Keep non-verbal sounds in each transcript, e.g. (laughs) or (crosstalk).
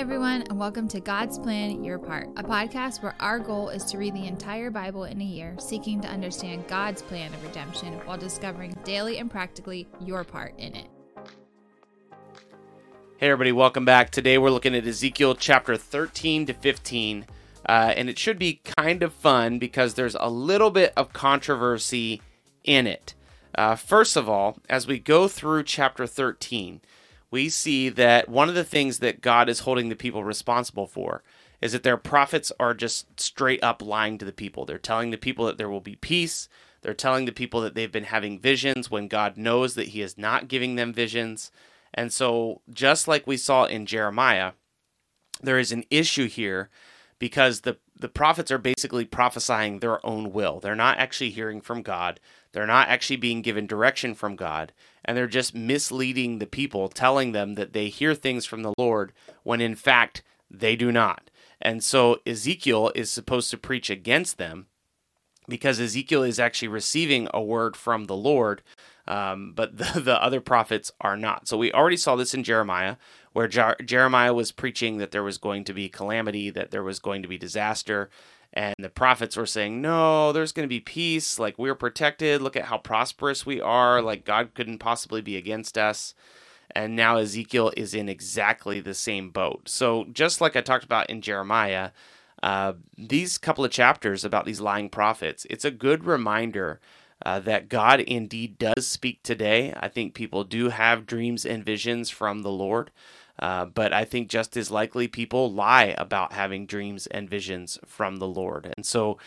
everyone, and welcome to God's Plan Your Part, a podcast where our goal is to read the entire Bible in a year, seeking to understand God's plan of redemption while discovering daily and practically your part in it. Hey, everybody, welcome back. Today we're looking at Ezekiel chapter 13 to 15, uh, and it should be kind of fun because there's a little bit of controversy in it. Uh, first of all, as we go through chapter 13, we see that one of the things that God is holding the people responsible for is that their prophets are just straight up lying to the people. They're telling the people that there will be peace. They're telling the people that they've been having visions when God knows that He is not giving them visions. And so, just like we saw in Jeremiah, there is an issue here because the, the prophets are basically prophesying their own will. They're not actually hearing from God. They're not actually being given direction from God, and they're just misleading the people, telling them that they hear things from the Lord when in fact they do not. And so Ezekiel is supposed to preach against them because Ezekiel is actually receiving a word from the Lord, um, but (laughs) the, the other prophets are not. So we already saw this in Jeremiah, where Jer- Jeremiah was preaching that there was going to be calamity, that there was going to be disaster, and the prophets were saying, No, there's going to be peace. Like, we're protected. Look at how prosperous we are. Like, God couldn't possibly be against us. And now Ezekiel is in exactly the same boat. So, just like I talked about in Jeremiah, uh, these couple of chapters about these lying prophets, it's a good reminder uh, that God indeed does speak today. I think people do have dreams and visions from the Lord. Uh, but I think just as likely people lie about having dreams and visions from the Lord. And so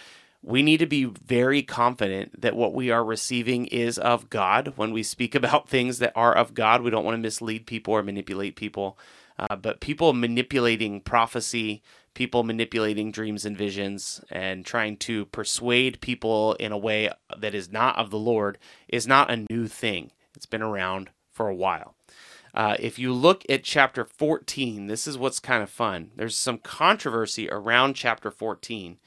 we need to be very confident that what we are receiving is of God. When we speak (laughs) about things that are of God, we don't want to mislead people or manipulate people. Uh, but people manipulating prophecy, people manipulating dreams and visions, and trying to persuade people in a way that is not of the Lord is not a new thing. It's been around for a while. Uh, if you look at chapter 14, this is what's kind of fun. There's some controversy around chapter 14.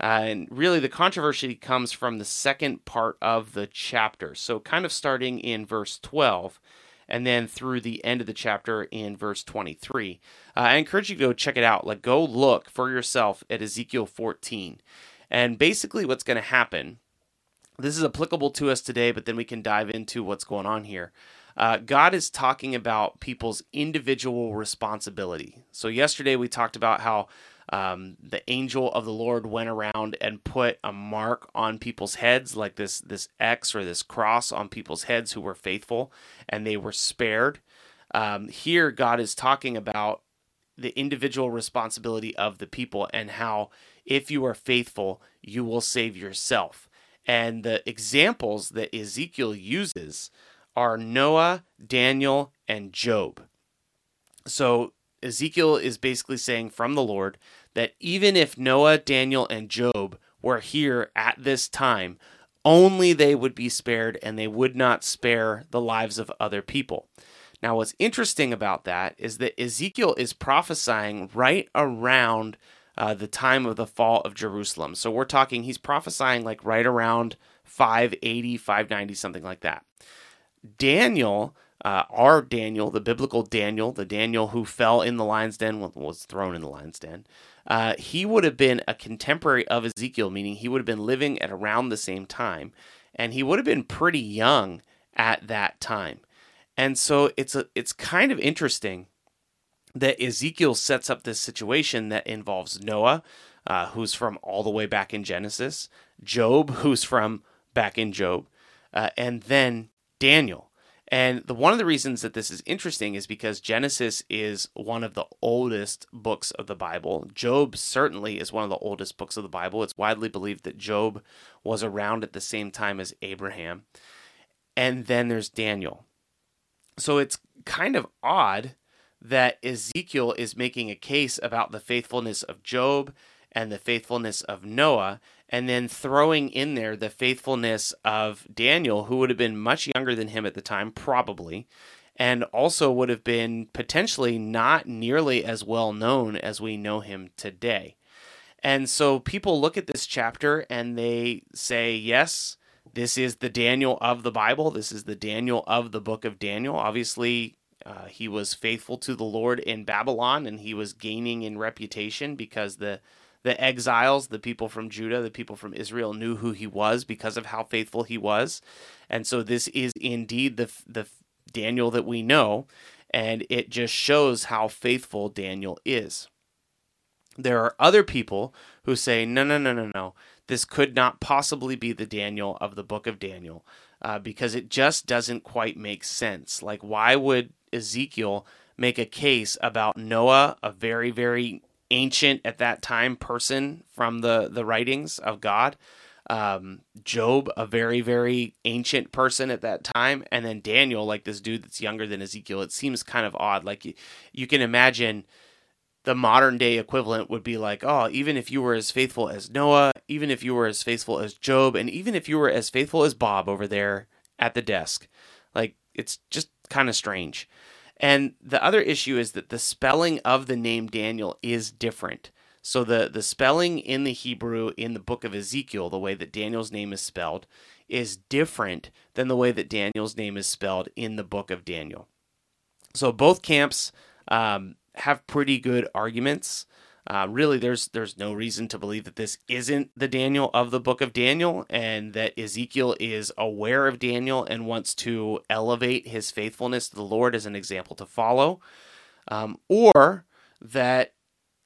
Uh, and really, the controversy comes from the second part of the chapter. So, kind of starting in verse 12 and then through the end of the chapter in verse 23. Uh, I encourage you to go check it out. Like, go look for yourself at Ezekiel 14. And basically, what's going to happen this is applicable to us today, but then we can dive into what's going on here. Uh, God is talking about people's individual responsibility. So, yesterday we talked about how um, the angel of the Lord went around and put a mark on people's heads, like this this X or this cross on people's heads who were faithful, and they were spared. Um, here, God is talking about the individual responsibility of the people and how, if you are faithful, you will save yourself. And the examples that Ezekiel uses are Noah, Daniel, and Job. So Ezekiel is basically saying from the Lord that even if Noah, Daniel, and Job were here at this time, only they would be spared and they would not spare the lives of other people. Now, what's interesting about that is that Ezekiel is prophesying right around uh, the time of the fall of Jerusalem. So we're talking, he's prophesying like right around 580, 590, something like that. Daniel, uh, our Daniel, the biblical Daniel, the Daniel who fell in the lion's den, was thrown in the lion's den, uh, he would have been a contemporary of Ezekiel, meaning he would have been living at around the same time, and he would have been pretty young at that time. And so it's a, it's kind of interesting that Ezekiel sets up this situation that involves Noah, uh, who's from all the way back in Genesis, Job, who's from back in Job, uh, and then Daniel. And the one of the reasons that this is interesting is because Genesis is one of the oldest books of the Bible. Job certainly is one of the oldest books of the Bible. It's widely believed that Job was around at the same time as Abraham. And then there's Daniel. So it's kind of odd that Ezekiel is making a case about the faithfulness of Job and the faithfulness of Noah and then throwing in there the faithfulness of Daniel, who would have been much younger than him at the time, probably, and also would have been potentially not nearly as well known as we know him today. And so people look at this chapter and they say, yes, this is the Daniel of the Bible. This is the Daniel of the book of Daniel. Obviously, Uh, he was faithful to the Lord in Babylon, and he was gaining in reputation because the the exiles, the people from Judah, the people from Israel knew who he was because of how faithful he was. And so this is indeed the the Daniel that we know, and it just shows how faithful Daniel is. There are other people who say, no, no, no, no, no. This could not possibly be the Daniel of the book of Daniel uh, because it just doesn't quite make sense. Like, why would Ezekiel make a case about Noah, a very, very ancient at that time person from the, the writings of God? um, Job, a very, very ancient person at that time, and then Daniel, like this dude that's younger than Ezekiel. It seems kind of odd. Like you, you can imagine the modern day equivalent would be like, oh, even if you were as faithful as Noah, even if you were as faithful as Job, and even if you were as faithful as Bob over there at the desk, like it's just kind of strange. And the other issue is that the spelling of the name Daniel is different. So the the spelling in the Hebrew in the book of Ezekiel, the way that Daniel's name is spelled, is different than the way that Daniel's name is spelled in the book of Daniel. So both camps um, have pretty good arguments. Uh, really, there's there's no reason to believe that this isn't the Daniel of the book of Daniel, and that Ezekiel is aware of Daniel and wants to elevate his faithfulness to the Lord as an example to follow, um, or that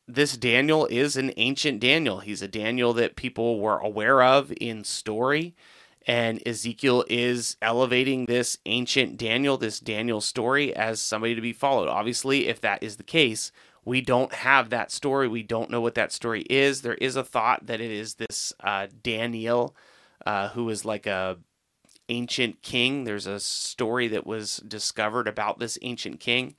this Daniel is an ancient Daniel. He's a Daniel that people were aware of in story. And Ezekiel is elevating this ancient Daniel, this Daniel story, as somebody to be followed. Obviously, if that is the case, we don't have that story. We don't know what that story is. There is a thought that it is this uh, Daniel, uh, who is like a ancient king. There's a story that was discovered about this ancient king.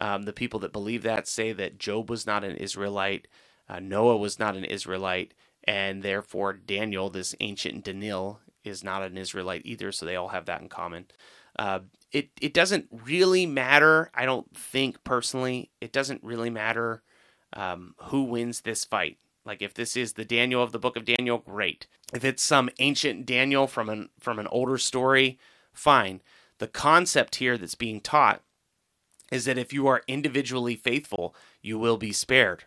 Um, the people that believe that say that Job was not an Israelite, uh, Noah was not an Israelite, and therefore Daniel, this ancient Daniel, is not an Israelite either. So they all have that in common. Uh, it it doesn't really matter. I don't think personally, it doesn't really matter um, who wins this fight. Like if this is the Daniel of the book of Daniel, great. If it's some ancient Daniel from an from an older story, fine. The concept here that's being taught is that if you are individually faithful, you will be spared.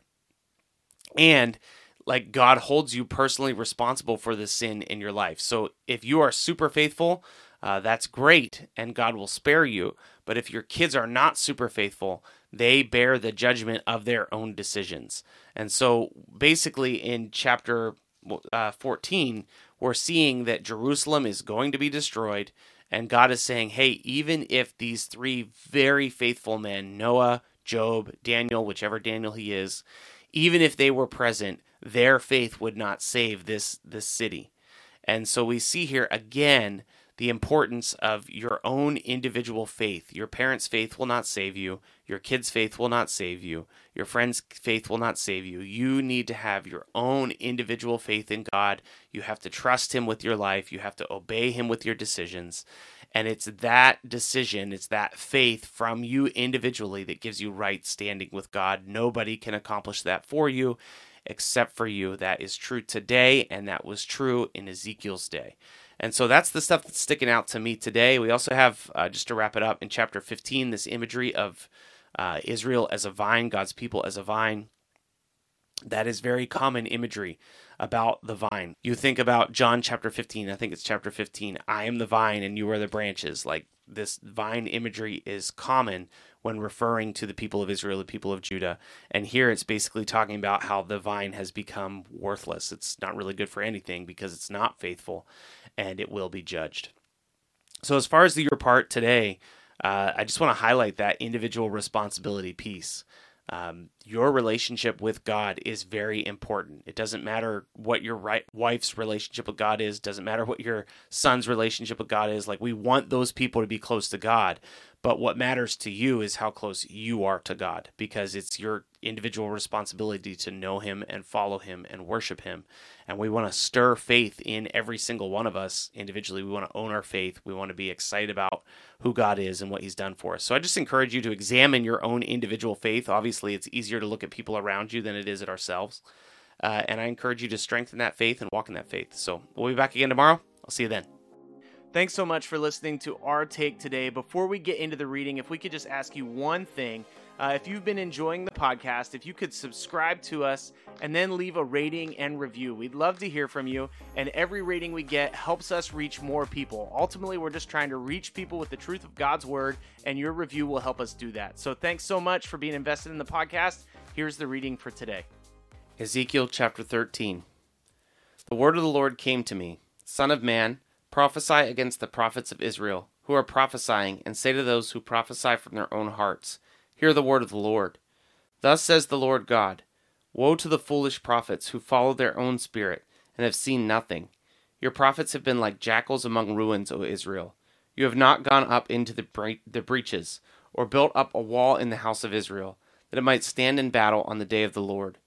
And like God holds you personally responsible for the sin in your life. So if you are super faithful, uh, that's great, and God will spare you. But if your kids are not super faithful, they bear the judgment of their own decisions. And so basically, in chapter uh, 14, we're seeing that Jerusalem is going to be destroyed. And God is saying, hey, even if these three very faithful men, Noah, Job, Daniel, whichever Daniel he is, even if they were present, their faith would not save this, this city. And so we see here again the importance of your own individual faith. Your parents' faith will not save you. Your kids' faith will not save you. Your friends' faith will not save you. You need to have your own individual faith in God. You have to trust Him with your life. You have to obey Him with your decisions. And it's that decision, it's that faith from you individually that gives you right standing with God. Nobody can accomplish that for you except for you. That is true today, and that was true in Ezekiel's day. And so that's the stuff that's sticking out to me today. We also have, uh, just to wrap it up, in chapter 15, this imagery of uh, Israel as a vine, God's people as a vine. That is very common imagery about the vine. You think about John chapter 15, I think it's chapter 15. I am the vine and you are the branches. Like this vine imagery is common when referring to the people of Israel, the people of Judah. And here it's basically talking about how the vine has become worthless. It's not really good for anything because it's not faithful and it will be judged. So, as far as the your part today, uh, I just want to highlight that individual responsibility piece. Um, your relationship with God is very important. It doesn't matter what your right, wife's relationship with God is, doesn't matter what your son's relationship with God is. Like, we want those people to be close to God, but what matters to you is how close you are to God because it's your individual responsibility to know Him and follow Him and worship Him. And we want to stir faith in every single one of us individually. We want to own our faith. We want to be excited about who God is and what He's done for us. So I just encourage you to examine your own individual faith. Obviously, it's easier to look at people around you than it is at ourselves. Uh, and I encourage you to strengthen that faith and walk in that faith. So we'll be back again tomorrow. I'll see you then. Thanks so much for listening to our take today. Before we get into the reading, if we could just ask you one thing. Uh, if you've been enjoying the podcast, if you could subscribe to us and then leave a rating and review, we'd love to hear from you. And every rating we get helps us reach more people. Ultimately, we're just trying to reach people with the truth of God's word, and your review will help us do that. So thanks so much for being invested in the podcast. Here's the reading for today Ezekiel chapter 13. The word of the Lord came to me Son of man, Prophesy against the prophets of Israel, who are prophesying, and say to those who prophesy from their own hearts, Hear the word of the Lord. Thus says the Lord God Woe to the foolish prophets who follow their own spirit, and have seen nothing. Your prophets have been like jackals among ruins, O Israel. You have not gone up into the, bre- the breaches, or built up a wall in the house of Israel, that it might stand in battle on the day of the Lord.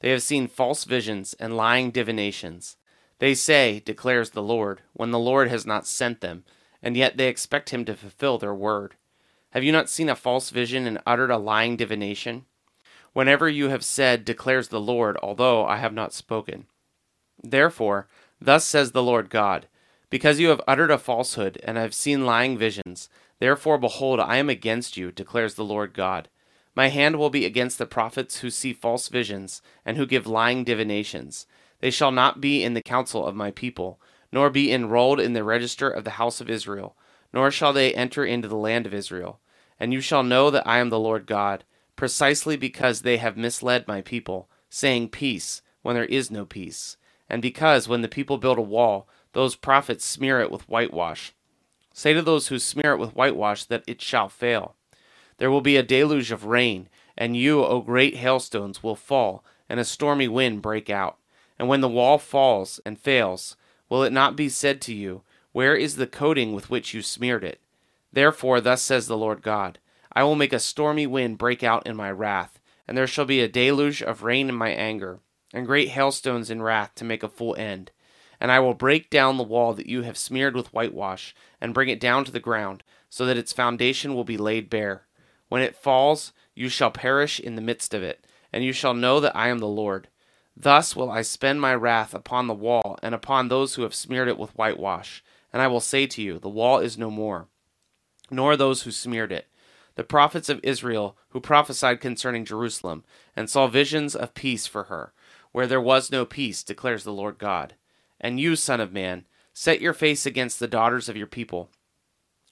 They have seen false visions and lying divinations. They say, declares the Lord, when the Lord has not sent them, and yet they expect him to fulfill their word. Have you not seen a false vision and uttered a lying divination? Whenever you have said, declares the Lord, although I have not spoken. Therefore, thus says the Lord God, because you have uttered a falsehood and have seen lying visions, therefore behold, I am against you, declares the Lord God. My hand will be against the prophets who see false visions and who give lying divinations they shall not be in the council of my people, nor be enrolled in the register of the house of Israel, nor shall they enter into the land of Israel. And you shall know that I am the Lord God, precisely because they have misled my people, saying peace, when there is no peace. And because, when the people build a wall, those prophets smear it with whitewash. Say to those who smear it with whitewash that it shall fail. There will be a deluge of rain, and you, O great hailstones, will fall, and a stormy wind break out. And when the wall falls and fails, will it not be said to you, Where is the coating with which you smeared it? Therefore, thus says the Lord God I will make a stormy wind break out in my wrath, and there shall be a deluge of rain in my anger, and great hailstones in wrath to make a full end. And I will break down the wall that you have smeared with whitewash, and bring it down to the ground, so that its foundation will be laid bare. When it falls, you shall perish in the midst of it, and you shall know that I am the Lord. Thus will I spend my wrath upon the wall and upon those who have smeared it with whitewash. And I will say to you, The wall is no more, nor those who smeared it. The prophets of Israel who prophesied concerning Jerusalem, and saw visions of peace for her, where there was no peace, declares the Lord God. And you, Son of Man, set your face against the daughters of your people,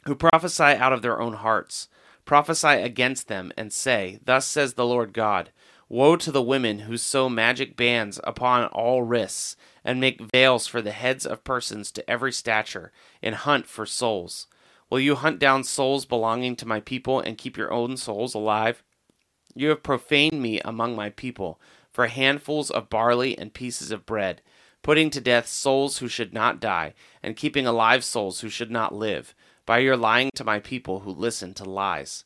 who prophesy out of their own hearts. Prophesy against them, and say, Thus says the Lord God Woe to the women who sew magic bands upon all wrists, and make veils for the heads of persons to every stature, and hunt for souls. Will you hunt down souls belonging to my people, and keep your own souls alive? You have profaned me among my people, for handfuls of barley and pieces of bread, putting to death souls who should not die, and keeping alive souls who should not live, by your lying to my people who listen to lies.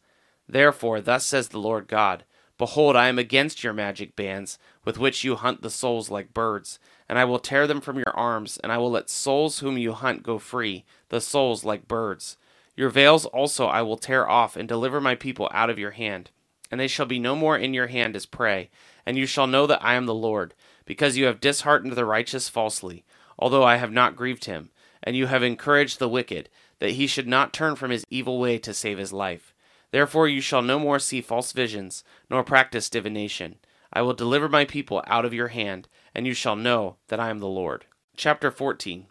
Therefore, thus says the Lord God Behold, I am against your magic bands, with which you hunt the souls like birds, and I will tear them from your arms, and I will let souls whom you hunt go free, the souls like birds. Your veils also I will tear off, and deliver my people out of your hand. And they shall be no more in your hand as prey, and you shall know that I am the Lord, because you have disheartened the righteous falsely, although I have not grieved him, and you have encouraged the wicked, that he should not turn from his evil way to save his life. Therefore you shall no more see false visions, nor practice divination. I will deliver my people out of your hand, and you shall know that I am the Lord. Chapter 14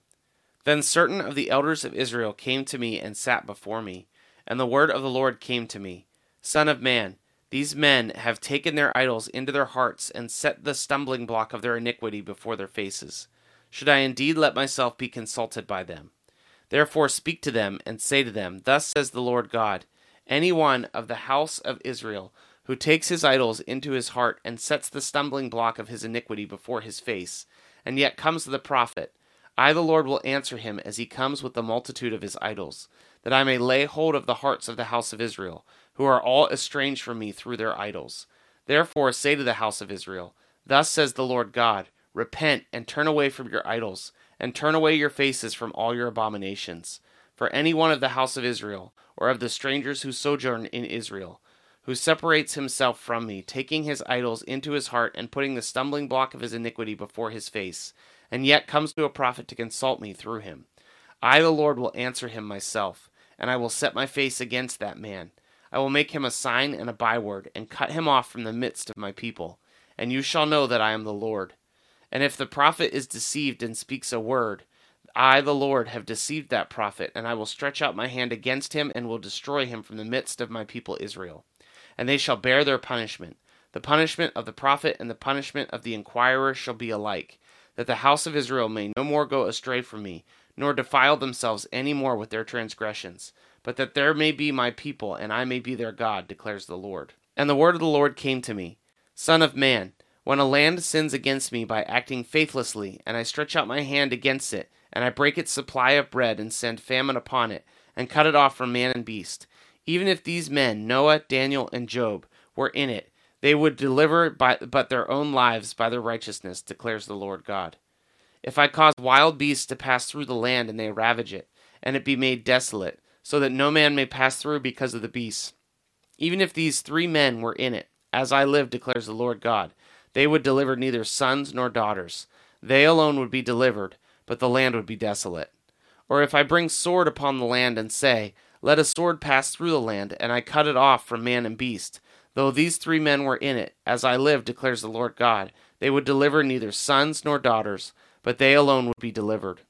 Then certain of the elders of Israel came to me and sat before me. And the word of the Lord came to me Son of man, these men have taken their idols into their hearts and set the stumbling block of their iniquity before their faces. Should I indeed let myself be consulted by them? Therefore speak to them and say to them, Thus says the Lord God any one of the house of Israel who takes his idols into his heart and sets the stumbling block of his iniquity before his face, and yet comes to the prophet, I the Lord will answer him as he comes with the multitude of his idols, that I may lay hold of the hearts of the house of Israel, who are all estranged from me through their idols. Therefore say to the house of Israel, Thus says the Lord God, Repent and turn away from your idols, and turn away your faces from all your abominations. For any one of the house of Israel, or of the strangers who sojourn in Israel, who separates himself from me, taking his idols into his heart and putting the stumbling block of his iniquity before his face, and yet comes to a prophet to consult me through him. I, the Lord, will answer him myself, and I will set my face against that man. I will make him a sign and a byword, and cut him off from the midst of my people. And you shall know that I am the Lord. And if the prophet is deceived and speaks a word, I, the Lord, have deceived that prophet, and I will stretch out my hand against him and will destroy him from the midst of my people Israel. And they shall bear their punishment. The punishment of the prophet and the punishment of the inquirer shall be alike, that the house of Israel may no more go astray from me, nor defile themselves any more with their transgressions, but that there may be my people, and I may be their God, declares the Lord. And the word of the Lord came to me Son of man, when a land sins against me by acting faithlessly, and I stretch out my hand against it, and I break its supply of bread, and send famine upon it, and cut it off from man and beast, even if these men, Noah, Daniel, and Job, were in it, they would deliver by, but their own lives by their righteousness, declares the Lord God. If I cause wild beasts to pass through the land, and they ravage it, and it be made desolate, so that no man may pass through because of the beasts, even if these three men were in it, as I live, declares the Lord God, they would deliver neither sons nor daughters. They alone would be delivered, but the land would be desolate. Or if I bring sword upon the land and say, Let a sword pass through the land, and I cut it off from man and beast, though these three men were in it, as I live, declares the Lord God, they would deliver neither sons nor daughters, but they alone would be delivered.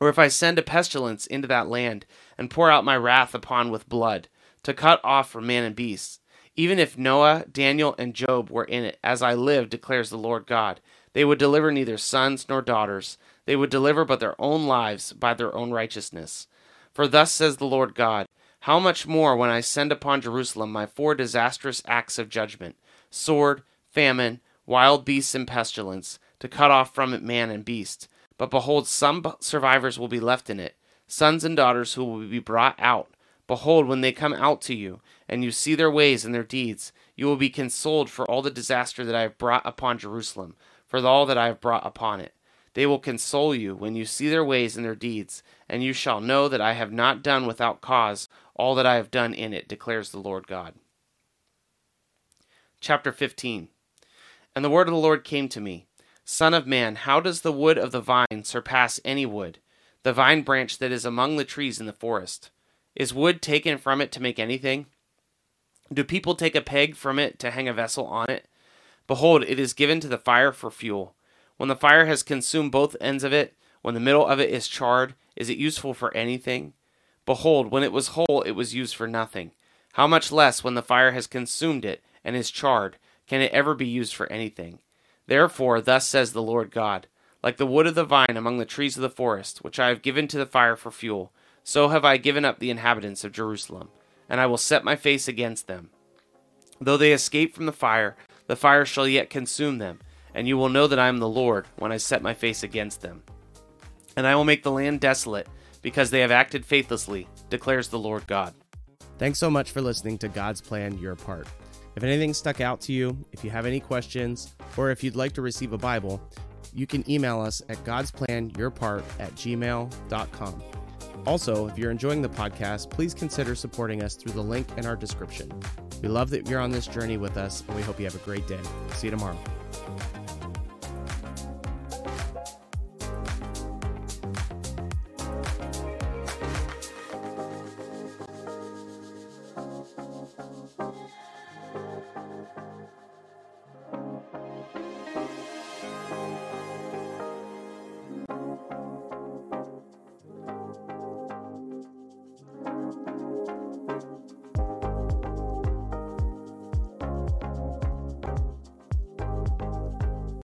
Or if I send a pestilence into that land, and pour out my wrath upon with blood, to cut off from man and beast, even if Noah, Daniel, and Job were in it, as I live, declares the Lord God, they would deliver neither sons nor daughters, they would deliver but their own lives by their own righteousness. For thus says the Lord God, How much more when I send upon Jerusalem my four disastrous acts of judgment sword, famine, wild beasts, and pestilence, to cut off from it man and beast. But behold, some survivors will be left in it, sons and daughters who will be brought out. Behold, when they come out to you, and you see their ways and their deeds, you will be consoled for all the disaster that I have brought upon Jerusalem, for all that I have brought upon it. They will console you when you see their ways and their deeds, and you shall know that I have not done without cause all that I have done in it, declares the Lord God. Chapter 15 And the word of the Lord came to me Son of man, how does the wood of the vine surpass any wood, the vine branch that is among the trees in the forest? Is wood taken from it to make anything? Do people take a peg from it to hang a vessel on it? Behold, it is given to the fire for fuel. When the fire has consumed both ends of it, when the middle of it is charred, is it useful for anything? Behold, when it was whole, it was used for nothing. How much less when the fire has consumed it and is charred, can it ever be used for anything? Therefore, thus says the Lord God Like the wood of the vine among the trees of the forest, which I have given to the fire for fuel, so have I given up the inhabitants of Jerusalem, and I will set my face against them. Though they escape from the fire, the fire shall yet consume them and you will know that I am the Lord when I set my face against them. And I will make the land desolate, because they have acted faithlessly, declares the Lord God. Thanks so much for listening to God's Plan Your Part. If anything stuck out to you, if you have any questions, or if you'd like to receive a Bible, you can email us at godsplanyourpart at gmail.com. Also, if you're enjoying the podcast, please consider supporting us through the link in our description. We love that you're on this journey with us, and we hope you have a great day. See you tomorrow.